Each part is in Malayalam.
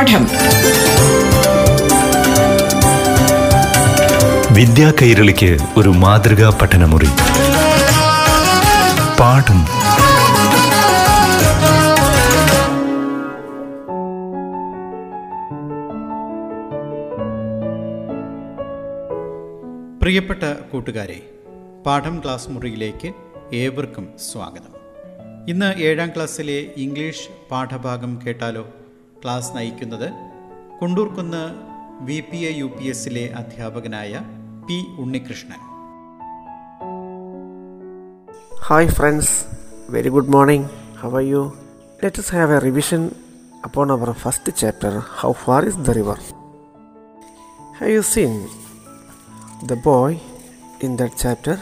പാഠം. വിദ്യാ കൈരളിക്ക് ഒരു മാതൃകാ പഠനമുറി. പാഠം. പ്രിയപ്പെട്ട കൂട്ടുകാരെ പാഠം ക്ലാസ് മുറിയിലേക്ക് ഏവർക്കും സ്വാഗതം. ഇന്ന് ഏഴാം ക്ലാസ്സിലെ ഇംഗ്ലീഷ് പാഠഭാഗം കേട്ടാലോ? ക്ലാസ് നയിക്കുന്നത് Kundurkunnu V P A U P എസിലെ അധ്യാപകനായ P Unnikrishnan. Hi friends very good morning how are you let have a revision upon our first chapter how far is the river have you seen the boy in that chapter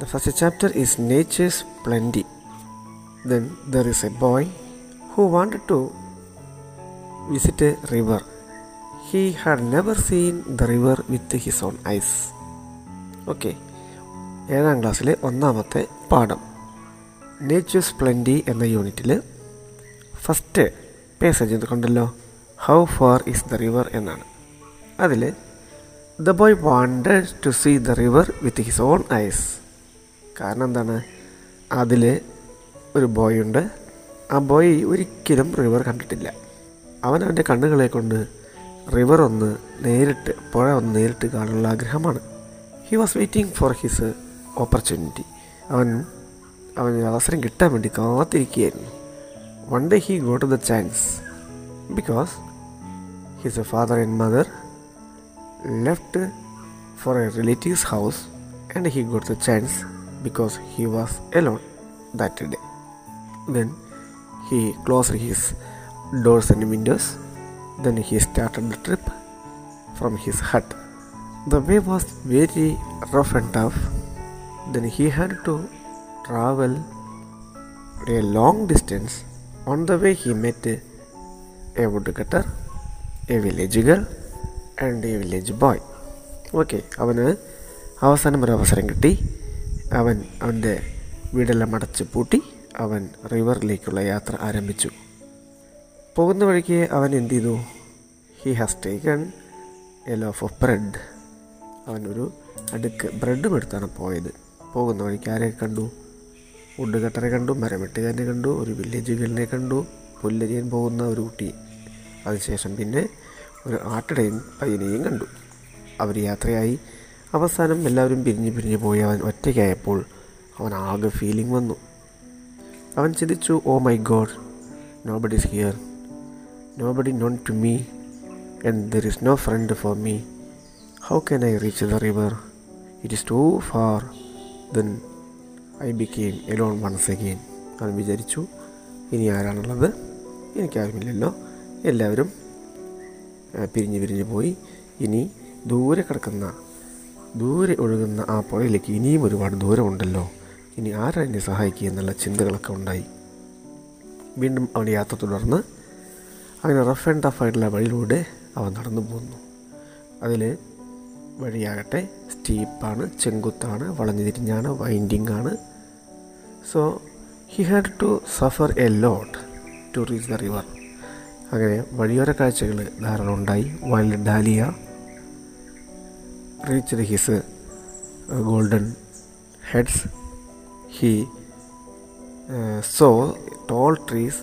the first chapter is nature's plenty then there is a boy who wanted to visit a river He had never seen the river with his own eyes okay ഏഴാം ക്ലാസ്സിലെ ഒന്നാമത്തെ പാഠം. നേച്ചർ സ്പ്ലെൻഡി എന്ന യൂണിറ്റിൽ ഫസ്റ്റ് പേസേജ് കണ്ടല്ലോ? How far is the river എന്നാണ്. അതിൽ the boy wanted to see the river with his own eyes കാരണം എന്താണ്? അതിൽ ഒരു ബോയ് ഉണ്ട്. ആ ബോയ് ഒരിക്കലും റിവർ കണ്ടിട്ടില്ല. അവൻ അവന്റെ കണ്ണുകളെ കൊണ്ട് റിവർ ഒന്ന് നേരിട്ട് പുഴ ഒന്ന് നേരിട്ട് കാണാനുള്ള ആഗ്രഹമാണ്. He was waiting for his opportunity അവൻ അവന് അവസരം കിട്ടാൻ വേണ്ടി കാത്തിരിക്കുകയായിരുന്നു. One day he go to the chance because his father and mother left for a relatives house and he got the chance because he was alone that day then he close his doors and windows. Then he started the trip from his hut. The way was very rough and tough. Then he had to travel a long distance. On the way, he met a woodcutter, a village girl, and a village boy. Okay അവന് അവസാനം ഒരു അവസരം കിട്ടി അവൻ അവന്റെ വീടെല്ലാം അടച്ച് പൂട്ടി അവൻ റിവറിലേക്കുള്ള യാത്ര ആരംഭിച്ചു പോകുന്ന വഴിക്ക് അവൻ എന്ത് ചെയ്തു? He has taken a loaf of bread അവനൊരു അടുക്ക് ബ്രെഡും എടുത്താണ് പോയത്. പോകുന്ന വഴിക്ക് ആരെ കണ്ടു? വുഡ് കട്ടറെ കണ്ടു മരമെട്ടുകാരനെ കണ്ടു ഒരു വില്ലേജ് ഗേളിനെ കണ്ടു പുല്ലരിയൻ പോകുന്ന ഒരു കുട്ടി. അതിനുശേഷം പിന്നെ ഒരു ആട്ടിടയും പയ്യനെയും കണ്ടു. അവർ യാത്രയായി. അവസാനം എല്ലാവരും പിരിഞ്ഞ് പിരിഞ്ഞ് പോയി. അവൻ ഒറ്റയ്ക്കായപ്പോൾ അവൻ ആകെ ഫീലിംഗ് വന്നു. അവൻ ചിന്തിച്ചു ഓ my God nobody is here body known to me and there is no friend for me How can I reach the river? It is too far. Then I became alone once again. അവൻ വിചാരിച്ചു ഇനി ആരാണുള്ളത് എനിക്കാരുമില്ലല്ലോ എല്ലാവരും പിരിഞ്ഞ് പിരിഞ്ഞ് പോയി ഇനി ദൂരെ കിടക്കുന്ന ദൂരെ ഒഴുകുന്ന ആ പുഴയിലേക്ക് ഇനിയും ഒരുപാട് ദൂരമുണ്ടല്ലോ ഇനി ആരാ എന്നെ സഹായിക്കുക എന്നുള്ള ചിന്തകളൊക്കെ ഉണ്ടായി വീണ്ടും അവൻ യാത്ര തുടർന്ന് അങ്ങനെ റഫ് ആൻഡ് ടഫ് ആയിട്ടുള്ള വഴിയിലൂടെ അവൻ നടന്നു പോകുന്നു അതിൽ വഴിയാകട്ടെ സ്റ്റീപ്പാണ് ചെങ്കുത്താണ് വളഞ്ഞു തിരിഞ്ഞാണ് വൈൻഡിങ് ആണ്. So he had to suffer a lot to reach the river അങ്ങനെ വഴിയോര കാഴ്ചകൾ ധാരാളം ഉണ്ടായി. Wild dahlia reach his golden heads he saw tall trees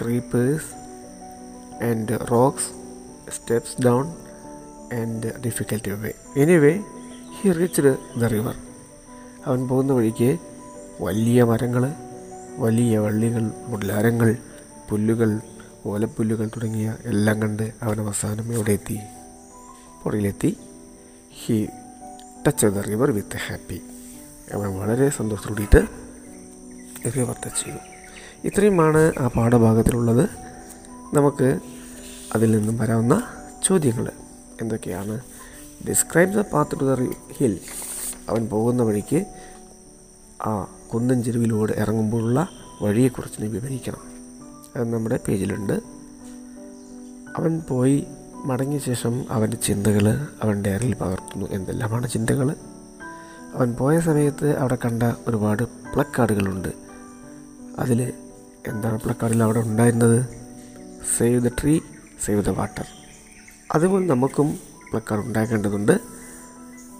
creepers and rocks, steps down, and difficult way. Anyway, he reached the river. അവൻ പോകുന്ന വഴിക്ക് വലിയ മരങ്ങൾ വലിയ വള്ളികൾ മുല്ലാരങ്ങൾ പുല്ലുകൾ ഓലപ്പുല്ലുകൾ തുടങ്ങിയ എല്ലാം കണ്ട് അവൻ അവസാനം എവിടെ എത്തി? പുറയിലെത്തി he touch the river with happy അവൻ വളരെ സന്തോഷത്തോടിയിട്ട് റിവർ ടച്ച് ചെയ്തു. ഇത്രയുമാണ് ആ പാഠഭാഗത്തിലുള്ളത്. നമുക്ക് അതിൽ നിന്നും വരാവുന്ന ചോദ്യങ്ങൾ എന്തൊക്കെയാണ്? Describe the path to the hill അവൻ പോകുന്ന വഴിക്ക് ആ കുന്നൻ ചെരുവിലൂടെ ഇറങ്ങുമ്പോഴുള്ള വഴിയെക്കുറിച്ച് വിവരിക്കണം. അത് നമ്മുടെ പേജിലുണ്ട്. അവൻ പോയി മടങ്ങിയ ശേഷം അവന്റെ ചിന്തകൾ അവൻ ഡയറിയിൽ പകർത്തുന്നു. എന്തെല്ലാമാണ് ചിന്തകൾ അവൻ പോയ സമയത്ത് അവിടെ കണ്ട ഒരുപാട് പ്ലക്കാർഡുകളുണ്ട്. അതിൽ എന്താണ് പ്ലക്കാർഡിൽ അവിടെ ഉണ്ടായിരുന്നത്? Save the tree save the water അതുപോലെ നമുക്കും പ്ലക്കാർഡ് ഉണ്ടാക്കേണ്ടതുണ്ട്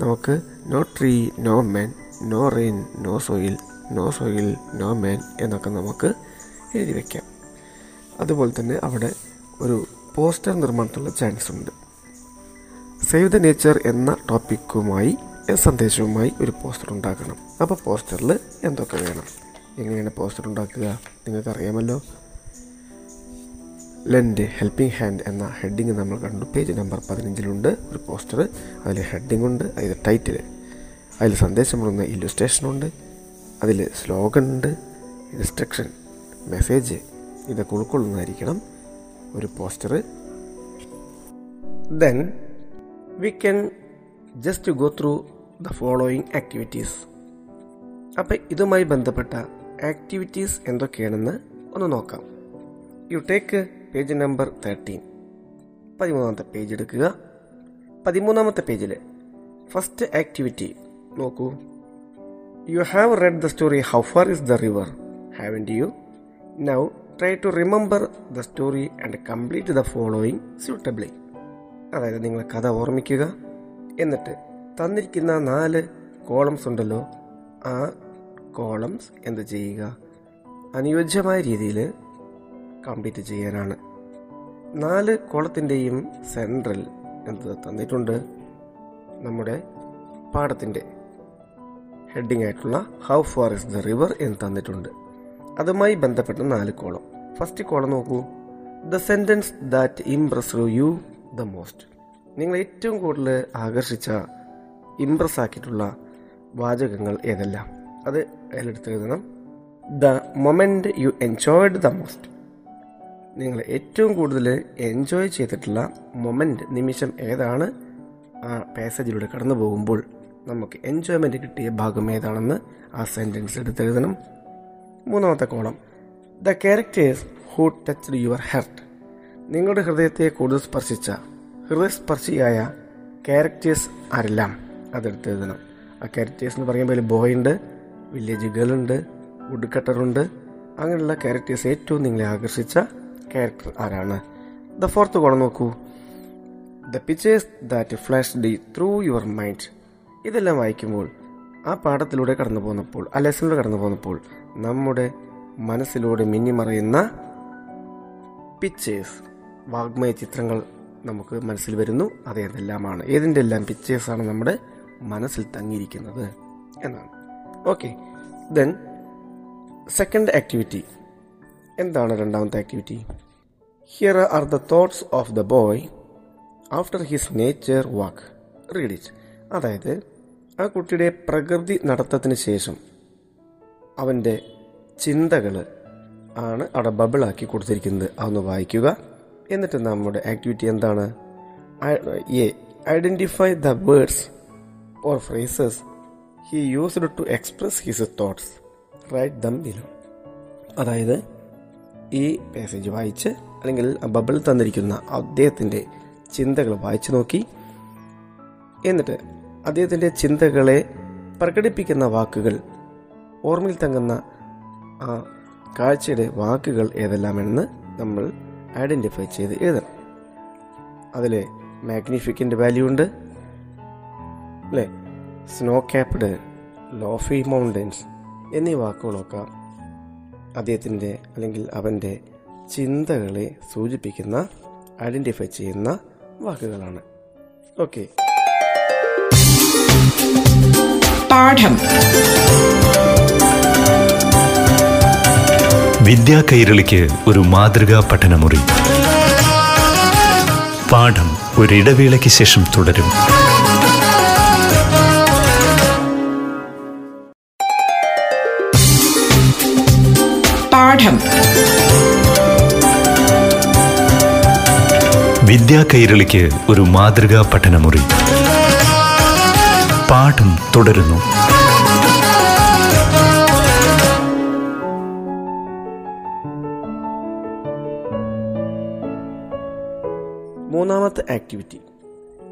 നമുക്ക് no tree no man no rain no soil no soil no man എന്നൊക്കെ നമുക്ക് എഴുതി വയ്ക്കാം അതുപോലെ തന്നെ അവിടെ ഒരു പോസ്റ്റർ നിർമ്മാണത്തിനുള്ള ചാൻസ് ഉണ്ട്. സേവ് ദ നേച്ചർ എന്ന ടോപ്പിക്കുമായി സന്ദേശവുമായി ഒരു പോസ്റ്റർ ഉണ്ടാക്കണം അപ്പോൾ പോസ്റ്ററിൽ എന്തൊക്കെ വേണം? എങ്ങനെയാണ് പോസ്റ്റർ ഉണ്ടാക്കുക? നിങ്ങൾക്കറിയാമല്ലോ. ലെൻഡ് ഹെൽപ്പിംഗ് ഹാൻഡ് എന്ന ഹെഡിങ് നമ്മൾ കണ്ടു. പേജ് നമ്പർ പതിനഞ്ചിലുണ്ട്. ഒരു പോസ്റ്റർ അതിൽ ഹെഡിങ് ഉണ്ട് അതിൽ ടൈറ്റിൽ അതിൽ സന്ദേശമുള്ള ഇല്ലുസ്ട്രേഷനുണ്ട്. അതിൽ സ്ലോഗൻ ഉണ്ട് ഇൻസ്ട്രക്ഷൻ മെസ്സേജ് ഇതൊക്കെ ഉൾക്കൊള്ളുന്നതായിരിക്കണം. ഒരു poster then we can just go through the following activities അപ്പം ഇതുമായി ബന്ധപ്പെട്ട ആക്ടിവിറ്റീസ് എന്തൊക്കെയാണെന്ന് ഒന്ന് നോക്കാം. You take page number thirteen. പതിമൂന്നാമത്തെ പേജ് എടുക്കുക. പതിമൂന്നാമത്തെ പേജിൽ ഫസ്റ്റ് ആക്ടിവിറ്റി നോക്കൂ. You have read the story how far is the river have you now try to remember the story and complete the following suitably അതായത് നിങ്ങൾ കഥ ഓർമ്മിക്കുക. എന്നിട്ട് തന്നിരിക്കുന്ന നാല് കോളംസ് ഉണ്ടല്ലോ. ആ കോളംസ് എന്ത് ചെയ്യുക? അനുയോജ്യമായ രീതിയിൽ കംപ്ലീറ്റ് ചെയ്യാനാണ്. നാല് കോളത്തിന്റെയും സെൻട്രൽ എന്ത് തന്നിട്ടുണ്ട്? നമ്മുടെ പാഠത്തിന്റെ ഹെഡിങ് ആയിട്ടുള്ള how far is the river എന്ന് തന്നിട്ടുണ്ട്. അതുമായി ബന്ധപ്പെട്ട നാല് കോളം. ഫസ്റ്റ് കോളം നോക്കൂ. The sentence that impress you the most നിങ്ങൾ ഏറ്റവും കൂടുതൽ ആകർഷിച്ച ഇംപ്രസ് ആക്കിയിട്ടുള്ള വാചകങ്ങൾ ഏതെല്ലാം? അത് അതിലെടുത്ത് എഴുതണം. The moment you enjoyed the most നിങ്ങൾ ഏറ്റവും കൂടുതൽ എൻജോയ് ചെയ്തിട്ടുള്ള മൊമെന്റ് നിമിഷം ഏതാണ്? ആ പാസേജിലൂടെ കടന്നു പോകുമ്പോൾ നമുക്ക് എൻജോയ്മെന്റ് കിട്ടിയ ഭാഗം ഏതാണെന്ന് ആ സെന്റൻസ് എടുത്തെഴുതണം മൂന്നാമത്തെ column the characters who touched your heart നിങ്ങളുടെ ഹൃദയത്തെ കൂടുതൽ സ്പർശിച്ച ഹൃദയസ്പർശിയായ ക്യാരക്ടേഴ്സ് ആരെല്ലാം? അതെടുത്ത് എഴുതണം. ആ ക്യാരക്ടേഴ്സ് എന്ന് പറയുമ്പോൾ ബോയ് ഉണ്ട് വില്ലേജ് ഗേൾ ഉണ്ട് വുഡ് കട്ടറുണ്ട് അങ്ങനെയുള്ള ക്യാരക്ടേഴ്സ് ഏറ്റവും നിങ്ങളെ ആകർഷിച്ച ക്യാരക്ടർ ആരാണ്? ദ ഫോർത്ത് കോളം നോക്കൂ. The pictures that flashed through your mind ഇതെല്ലാം വായിക്കുമ്പോൾ ആ പാഠത്തിലൂടെ കടന്നു പോന്നപ്പോൾ ആ ലെസണിലൂടെ കടന്നു പോന്നപ്പോൾ നമ്മുടെ മനസ്സിലൂടെ മിന്നിമറയുന്ന പിക്ചേഴ്സ് വാഗ്മയ ചിത്രങ്ങൾ നമുക്ക് മനസ്സിൽ വരുന്നു. അത് ഏതെല്ലാമാണ് ഏതിന്റെ എല്ലാം പിക്ചേഴ്സാണ് നമ്മുടെ മനസ്സിൽ തങ്ങിയിരിക്കുന്നത്? എന്നാണ്. ഓക്കെ ദെൻ സെക്കൻഡ് ആക്ടിവിറ്റി എന്താണ് രണ്ടാമത്തെ activity here are the thoughts of the boy after his nature walk read it അതായത് ആ കുട്ടിയുടെ പ്രകൃതി നടത്തത്തിന് ശേഷം അവന്റെ ചിന്തകൾ ആണ് അവിടെ ബബിളാക്കി കൊടുത്തിരിക്കുന്നത്. അതൊന്ന് വായിക്കുക. എന്നിട്ട് നമ്മുടെ ആക്ടിവിറ്റി എന്താണ്? A identify the words or phrases he used to express his thoughts write them below അതായത് ഈ പാസേജ് വായിച്ച് അല്ലെങ്കിൽ ബബിൾ തന്നിരിക്കുന്ന അദ്ദേഹത്തിന്റെ ചിന്തകൾ വായിച്ചു നോക്കി. എന്നിട്ട് അദ്ദേഹത്തിന്റെ ചിന്തകളെ പ്രകടിപ്പിക്കുന്ന വാക്കുകൾ ഓർമ്മയിൽ തങ്ങുന്ന ആ കാഴ്ചയുടെ വാക്കുകൾ ഏതെല്ലാമെന്ന് നമ്മൾ ഐഡന്റിഫൈ ചെയ്ത് എഴുതണം. അതിൽ മാഗ്നിഫിക്കന്റ് വാല്യൂ ഉണ്ട്. അല്ലേ സ്നോ ക്യാപ്ഡ് ലോഫി മൗണ്ടൻസ് എന്നീ വാക്കുകളൊക്കെ അദ്ദേഹത്തിന്റെ അല്ലെങ്കിൽ അവന്റെ ചിന്തകളെ സൂചിപ്പിക്കുന്ന ഐഡന്റിഫൈ ചെയ്യുന്ന വാക്കുകളാണ്. ഓക്കെ പാഠം. വിദ്യാ കൈരളിക്ക് ഒരു മാതൃകാ പഠനമുറി. പാഠം ഒരിടവേളയ്ക്ക് ശേഷം തുടരും. പാഠം. വിദ്യാ കൈരളിക്ക് ഒരു മാതൃകാ പഠനമുറി. പാഠം തുടരുന്നു. മൂന്നാമത്തെ ആക്ടിവിറ്റി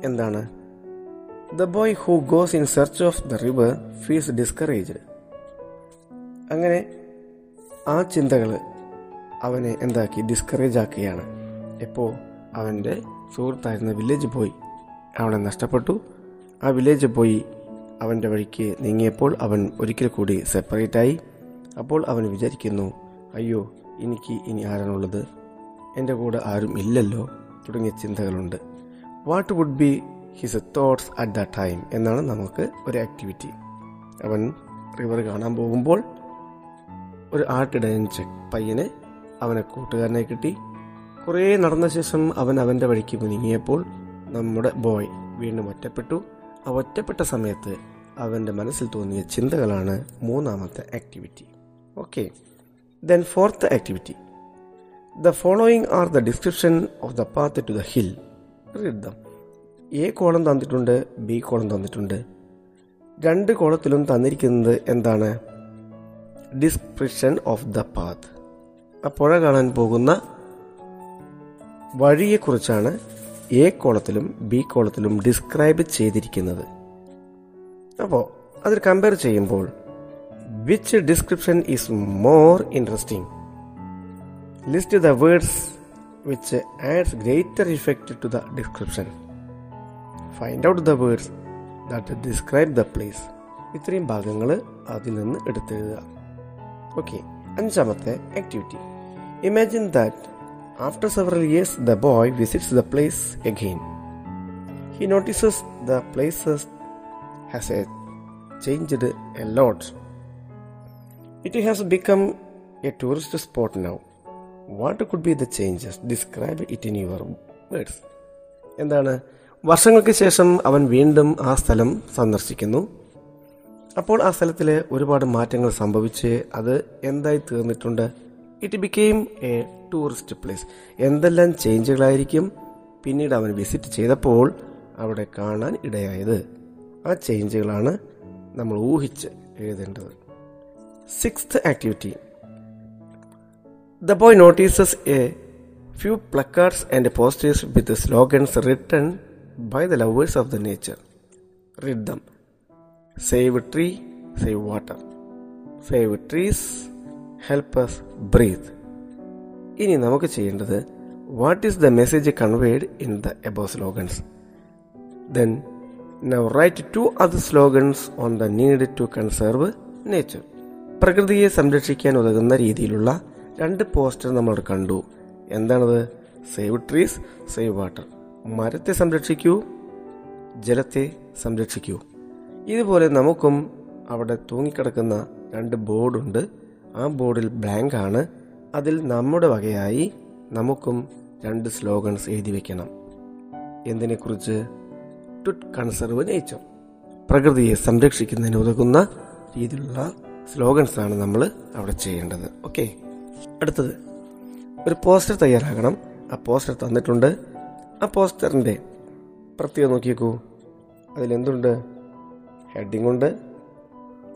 എന്താണ്? The boy who goes in search of the river feels discouraged അങ്ങനെ ആ ചിന്തകൾ അവനെ എന്താക്കി ഡിസ്കറേജ് ആക്കുകയാണ്. എപ്പോൾ അവന്റെ സുഹൃത്തായിരുന്ന വില്ലേജ് പോയി. അവനെ നഷ്ടപ്പെട്ടു. ആ വില്ലേജ് പോയി അവന്റെ വഴിക്ക് നീങ്ങിയപ്പോൾ അവൻ ഒരിക്കൽ കൂടി സെപ്പറേറ്റായി അപ്പോൾ അവൻ വിചാരിക്കുന്നു അയ്യോ എനിക്ക് ഇനി ആരാണുള്ളത്? എന്റെ കൂടെ ആരും ഇല്ലല്ലോ. തുടങ്ങിയ ചിന്തകളുണ്ട്. What would be his thoughts at the time എന്നാണ് നമുക്ക് ഒരു ആക്ടിവിറ്റി അവൻ റിവർ കാണാൻ പോകുമ്പോൾ ഒരു ആട്ടിടയൻ പയ്യനെ അവനെ കൂട്ടുകാരനെ കിട്ടി. കുറേ നടന്ന ശേഷം അവൻ അവന്റെ വഴിക്ക് മുനിങ്ങിയപ്പോൾ നമ്മുടെ ബോയ് വീണ്ടും ഒറ്റപ്പെട്ടു. ആ ഒറ്റപ്പെട്ട സമയത്ത് അവന്റെ മനസ്സിൽ തോന്നിയ ചിന്തകളാണ് മൂന്നാമത്തെ activity okay then fourth activity the following are the description of the path to the hill read them A column തന്നിട്ടുണ്ട് ബി കോളം തന്നിട്ടുണ്ട്. രണ്ട് കോളത്തിലും തന്നിരിക്കുന്നത് എന്താണ്? Description of the path. ആ പുഴ കാണാൻ പോകുന്ന വഴിയെക്കുറിച്ചാണ് എ കോളത്തിലും ബി കോളത്തിലും ഡിസ്ക്രൈബ് ചെയ്തിരിക്കുന്നത്. അപ്പോൾ അതിൽ കമ്പയർ ചെയ്യുമ്പോൾ which description is more interesting list the words which adds greater effect to the description find out the words that describe the place ഇത്രയും ഭാഗങ്ങൾ അതിൽ നിന്ന് എടുത്തെഴുതുക. ഓക്കെ അഞ്ചാമത്തെ activity imagine that after several years the boy visits the place again he notices the places has a changed a lot it has become a tourist spot now what could be the changes describe it in your words എന്താണ്? വർഷങ്ങൾക്ക് ശേഷം അവൻ വീണ്ടും ആ സ്ഥലം സന്ദർശിക്കുന്നു. അപ്പോൾ ആ സ്ഥലത്തിൽ ഒരുപാട് മാറ്റങ്ങൾ സംഭവിച്ച് അത് എന്തായി തീർന്നിട്ടുണ്ട്? It became a tourist place എന്തെല്ലാം ചേഞ്ചുകളായിരിക്കും പിന്നീട് അവൻ വിസിറ്റ് ചെയ്തപ്പോൾ അവിടെ കാണാൻ ഇടയായത്? ആ ചേഞ്ചുകളാണ് നമ്മൾ ഊഹിച്ച് എഴുതേണ്ടത്. Sixth activity the boy notices a few placards and posters with slogans written by the lovers of the nature read them. Save tree save water save trees help us breathe. ഇനി നമുക്ക് ചെയ്യേണ്ടത് what is the message conveyed in the above slogans then now write two other slogans on the need to conserve nature പ്രകൃതിയെ സംരക്ഷിക്കാൻ ഉതകുന്ന രീതിയിലുള്ള രണ്ട് പോസ്റ്റർ നമ്മൾ കണ്ടു. എന്താണത്? സേവ് ട്രീസ് സേവ് വാട്ടർ മരത്തെ സംരക്ഷിക്കൂ ജലത്തെ സംരക്ഷിക്കൂ. ഇതുപോലെ നമുക്കും അവിടെ തൂങ്ങിക്കിടക്കുന്ന രണ്ട് ബോർഡുണ്ട്. ആ ബോർഡിൽ ബ്ലാങ്ക് ആണ്. അതിൽ നമ്മുടെ വകയായി നമുക്കും രണ്ട് സ്ലോഗൻസ് എഴുതി വെക്കണം. എന്തിനെക്കുറിച്ച്? To conserve nature. പ്രകൃതിയെ സംരക്ഷിക്കുന്നതിന് ഉതകുന്ന രീതിയിലുള്ള സ്ലോഗൻസ് ആണ് നമ്മൾ അവിടെ ചെയ്യേണ്ടത്. ഓക്കെ? അടുത്തത്. ഒരു പോസ്റ്റർ തയ്യാറാക്കണം ആ പോസ്റ്റർ തന്നിട്ടുണ്ട്. ആ പോസ്റ്ററിന്റെ പ്രത്യേകം നോക്കിയേക്കൂ. അതിലെന്തുണ്ട്? ഹെഡിങ് ഉണ്ട്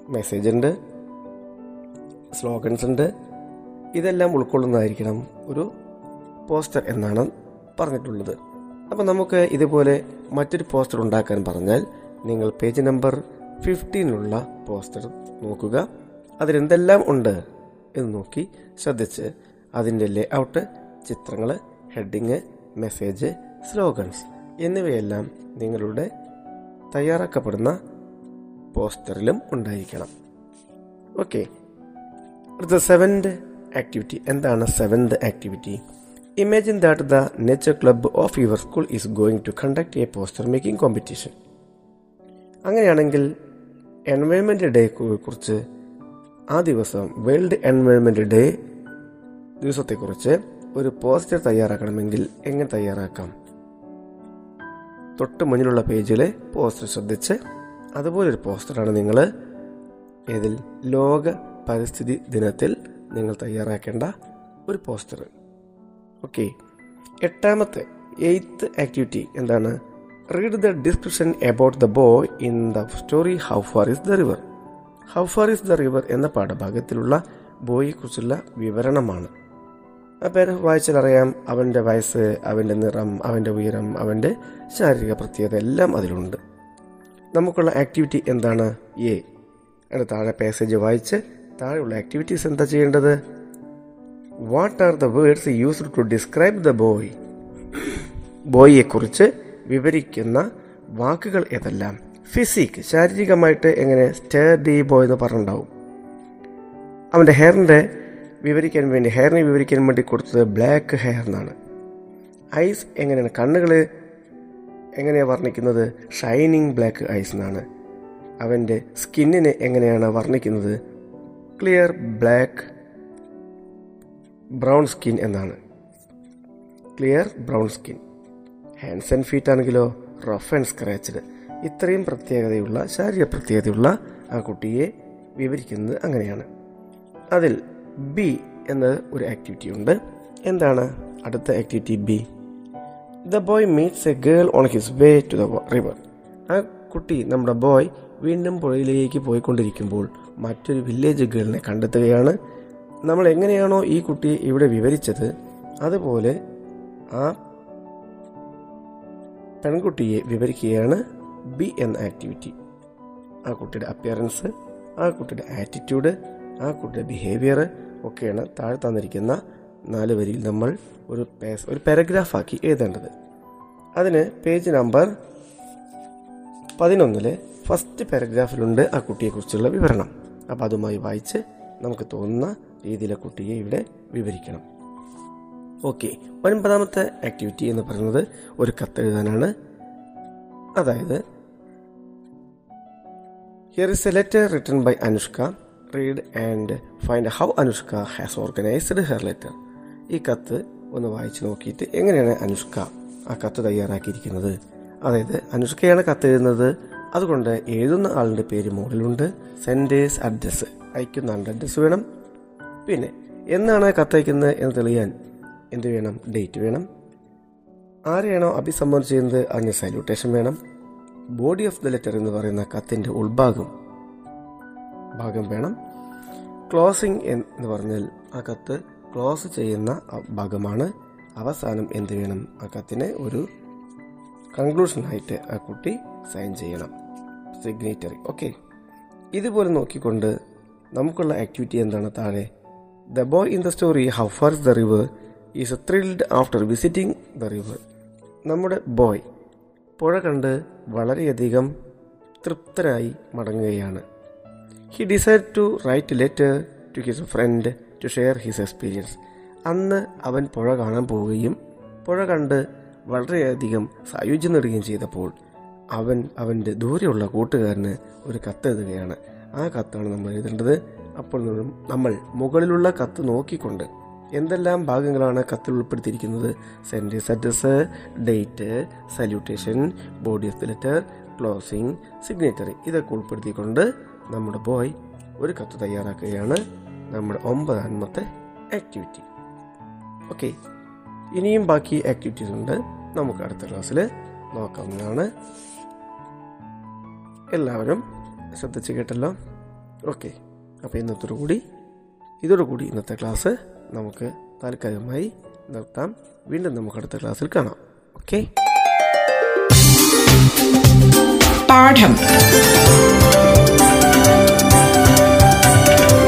മെസ്സേജ് ഉണ്ട് സ്ലോഗൻസ് ഉണ്ട്. ഇതെല്ലാം ഉൾക്കൊള്ളുന്നതായിരിക്കണം ഒരു പോസ്റ്റർ എന്നാണ് പറഞ്ഞിട്ടുള്ളത്. അപ്പോൾ നമുക്ക് ഇതുപോലെ മറ്റൊരു പോസ്റ്റർ ഉണ്ടാക്കാൻ പറഞ്ഞാൽ നിങ്ങൾ പേജ് നമ്പർ ഫിഫ്റ്റീനുള്ള പോസ്റ്റർ നോക്കുക. അതിലെന്തെല്ലാം ഉണ്ട് എന്ന് നോക്കി ശ്രദ്ധിച്ച് അതിന്റെ ലേ ഔട്ട് ചിത്രങ്ങൾ ഹെഡിങ് മെസ്സേജ് സ്ലോഗൻസ് എന്നിവയെല്ലാം നിങ്ങളുടെ തയ്യാറാക്കപ്പെടുന്ന പോസ്റ്ററിലും ഉണ്ടായിരിക്കണം. ഓക്കെ. അടുത്ത സെവൻത് ആക്ടിവിറ്റി എന്താണ് seventh activity imagine that the nature club of your school is going to conduct a poster making competition അങ്ങനെയാണെങ്കിൽ എൻവയോൺമെന്റ് ഡേ കുറിച്ച് ആ ദിവസം വേൾഡ് എൻവയോൺമെന്റ് ഡേ ദിവസത്തെക്കുറിച്ച് ഒരു പോസ്റ്റർ തയ്യാറാക്കണമെങ്കിൽ എങ്ങനെ തയ്യാറാക്കാം? തൊട്ട് മുന്നിലുള്ള പേജിലെ പോസ്റ്റർ ശ്രദ്ധിച്ച് അതുപോലൊരു പോസ്റ്ററാണ് നിങ്ങൾ ഏതിൽ? ലോക പരിസ്ഥിതി ദിനത്തിൽ നിങ്ങൾ തയ്യാറാക്കേണ്ട ഒരു പോസ്റ്റർ ഓക്കെ. എട്ടാമത്തെ എയ്ത്ത് ആക്ടിവിറ്റി എന്താണ്? Read the description about the boy in the story how far is the river how far is the river എന്ന പാഠഭാഗത്തിലുള്ള ബോയെക്കുറിച്ചുള്ള വിവരണമാണ്. ആ പേര് വായിച്ചാൽ അറിയാം അവന്റെ വയസ്സ് അവന്റെ നിറം അവന്റെ ഉയരം അവന്റെ ശാരീരിക പ്രത്യേകത എല്ലാം അതിലുണ്ട്. നമുക്കുള്ള ആക്ടിവിറ്റി എന്താണ്? എ അതിന് താഴെ പാസേജ് വായിച്ച് താഴെയുള്ള ആക്ടിവിറ്റീസ് എന്താ ചെയ്യേണ്ടത്? What are the words used to describe the boy ബോയിയെക്കുറിച്ച് വിവരിക്കുന്ന വാക്കുകൾ ഏതെല്ലാം? ഫിസിക് ശാരീരികമായിട്ട് എങ്ങനെ സ്റ്റേ ദി ബോയ് എന്ന് പറഞ്ഞിട്ടുണ്ടാവും. അവന്റെ ഹെയറിന്റെ വിവരിക്കാൻ വേണ്ടി ഹെയറിനെ വിവരിക്കാൻ വേണ്ടി കൊടുത്തത് ബ്ലാക്ക് ഹെയർ എന്നാണ്. ഐസ് എങ്ങനെയാണ്? കണ്ണുകൾ എങ്ങനെയാണ് വർണിക്കുന്നത്? ഷൈനിങ് ബ്ലാക്ക് ഐസ് എന്നാണ്. അവന്റെ സ്കിന്നിനെ എങ്ങനെയാണ് വർണിക്കുന്നത്? ക്ലിയർ ബ്ലാക്ക് ബ്രൗൺ സ്കിൻ എന്നാണ്. Clear brown skin hands and feet ആണെങ്കിലോ? റഫ് ആൻഡ് സ്ക്രാച്ച്ഡ് ഇത്രയും പ്രത്യേകതയുള്ള ശാരീരിക പ്രത്യേകതയുള്ള ആ കുട്ടിയെ വിവരിക്കുന്നത് അങ്ങനെയാണ്. അതിൽ ബി എന്ന ഒരു ആക്ടിവിറ്റി ഉണ്ട്. എന്താണ് അടുത്ത activity B the boy meets a girl on his way to the river ആ കുട്ടി നമ്മുടെ ബോയ് വീണ്ടും പുഴയിലേക്ക് പോയിക്കൊണ്ടിരിക്കുമ്പോൾ മറ്റൊരു വില്ലേജ് ഗേളിനെ കണ്ടെത്തുകയാണ്. നമ്മൾ എങ്ങനെയാണോ ഈ കുട്ടിയെ ഇവിടെ വിവരിച്ചത് അതുപോലെ ആ പെൺകുട്ടിയെ വിവരിക്കുകയാണ് ബി എന്ന ആക്ടിവിറ്റി ആ കുട്ടിയുടെ അപ്പിയറൻസ് ആ കുട്ടിയുടെ ആറ്റിറ്റ്യൂഡ് ആ കുട്ടിയുടെ ബിഹേവിയർ ഒക്കെയാണ് താഴെ തന്നിരിക്കുന്ന നാല് വരിയിൽ നമ്മൾ ഒരു പേസ് ഒരു പാരഗ്രാഫാക്കി എഴുതേണ്ടത്. അതിന് പേജ് നമ്പർ പതിനൊന്നിലെ ഫസ്റ്റ് പാരഗ്രാഫിലുണ്ട് ആ കുട്ടിയെക്കുറിച്ചുള്ള വിവരണം. അപ്പോൾ അതുമായി വായിച്ച് നമുക്ക് തോന്നുന്ന രീതിയിലെ കുട്ടിയെ ഇവിടെ വിവരിക്കണം. ഓക്കെ ഒൻപതാമത്തെ ആക്ടിവിറ്റി എന്ന് പറയുന്നത് ഒരു കത്തെഴുതാനാണ്. അതായത് here is a letter written by Anushka read and find how Anushka has organised her letter ഈ കത്ത് ഒന്ന് വായിച്ചു നോക്കിയിട്ട് എങ്ങനെയാണ് അനുഷ്ക ആ കത്ത് തയ്യാറാക്കിയിരിക്കുന്നത്? അതായത് അനുഷ്കയാണ് കത്ത് എഴുതുന്നത് അതുകൊണ്ട് എഴുതുന്ന ആളുടെ പേര് മുകളിലുണ്ട്. സെൻഡേഴ്സ് അഡ്രസ്സ് അയക്കുന്ന ആളുടെ അഡ്രസ്സ് വേണം. പിന്നെ എന്നാണ് കത്തയക്കുന്നത് എന്ന് തെളിയാൻ എന്ത് വേണം? ഡേറ്റ് വേണം. ആരെയാണോ അഭിസംബോധന ചെയ്യുന്നത് അതിന് സല്യൂട്ടേഷൻ വേണം. ബോഡി ഓഫ് ദ ലെറ്റർ എന്ന് പറയുന്ന കത്തിന്റെ ഉൾഭാഗം ഭാഗം വേണം. ക്ലോസിംഗ് എന്ന് പറഞ്ഞാൽ ആ കത്ത് ക്ലോസ് ചെയ്യുന്ന ഭാഗമാണ് അവസാനം എന്ത് വേണം ആ കത്തിനെ ഒരു കൺക്ലൂഷനായിട്ട് ആ കുട്ടി സൈൻ ചെയ്യണം. സിഗ്നേറ്ററി ഓക്കെ ഇതുപോലെ നോക്കിക്കൊണ്ട് നമുക്കുള്ള ആക്ടിവിറ്റി എന്താണ് താഴെ? The boy in the story how far the river is thrilled after visiting the river നമ്മുടെ ബോയ് പുഴ കണ്ട് വളരെയധികം തൃപ്തനായി മടങ്ങുകയാണ്. He decide to write letter to his friend to share his experience അന്ന് അവൻ പുഴ കാണാൻ പോവുകയും പുഴ കണ്ട് വളരെയധികം സായുജ്യം നേടുകയും ചെയ്തപ്പോൾ അവൻ അവന്റെ ദൂരെയുള്ള കൂട്ടുകാരന് ഒരു കത്ത് എഴുതുകയാണ്. ആ കത്താണ് നമ്മൾ എഴുതേണ്ടത്. അപ്പോൾ നമ്മൾ മുകളിലുള്ള കത്ത് നോക്കിക്കൊണ്ട് എന്തെല്ലാം ഭാഗങ്ങളാണ് കത്തിൽ ഉൾപ്പെടുത്തിയിരിക്കുന്നത്? Sender's address date salutation body of the letter closing signature ഇതൊക്കെ ഉൾപ്പെടുത്തിക്കൊണ്ട് നമ്മുടെ ബോയ് ഒരു കത്ത് തയ്യാറാക്കുകയാണ്. നമ്മുടെ ഒമ്പതാമത്തെ ആക്ടിവിറ്റി ഓക്കെ ഇനിയും ബാക്കി ആക്ടിവിറ്റീസ് ഉണ്ട്. നമുക്ക് അടുത്ത ക്ലാസ്സിൽ നോക്കാവുന്നതാണ്. എല്ലാവരും ശ്രദ്ധിച്ച് കേട്ടല്ലോ? ഓക്കെ അപ്പോൾ ഇന്നത്തോടുകൂടി ഇതോടുകൂടി ഇന്നത്തെ ക്ലാസ് നമുക്ക് താൽക്കാലികമായി നിർത്താം. വീണ്ടും നമുക്ക് അടുത്ത ക്ലാസ്സിൽ കാണാം. ഓക്കെ പാഠം.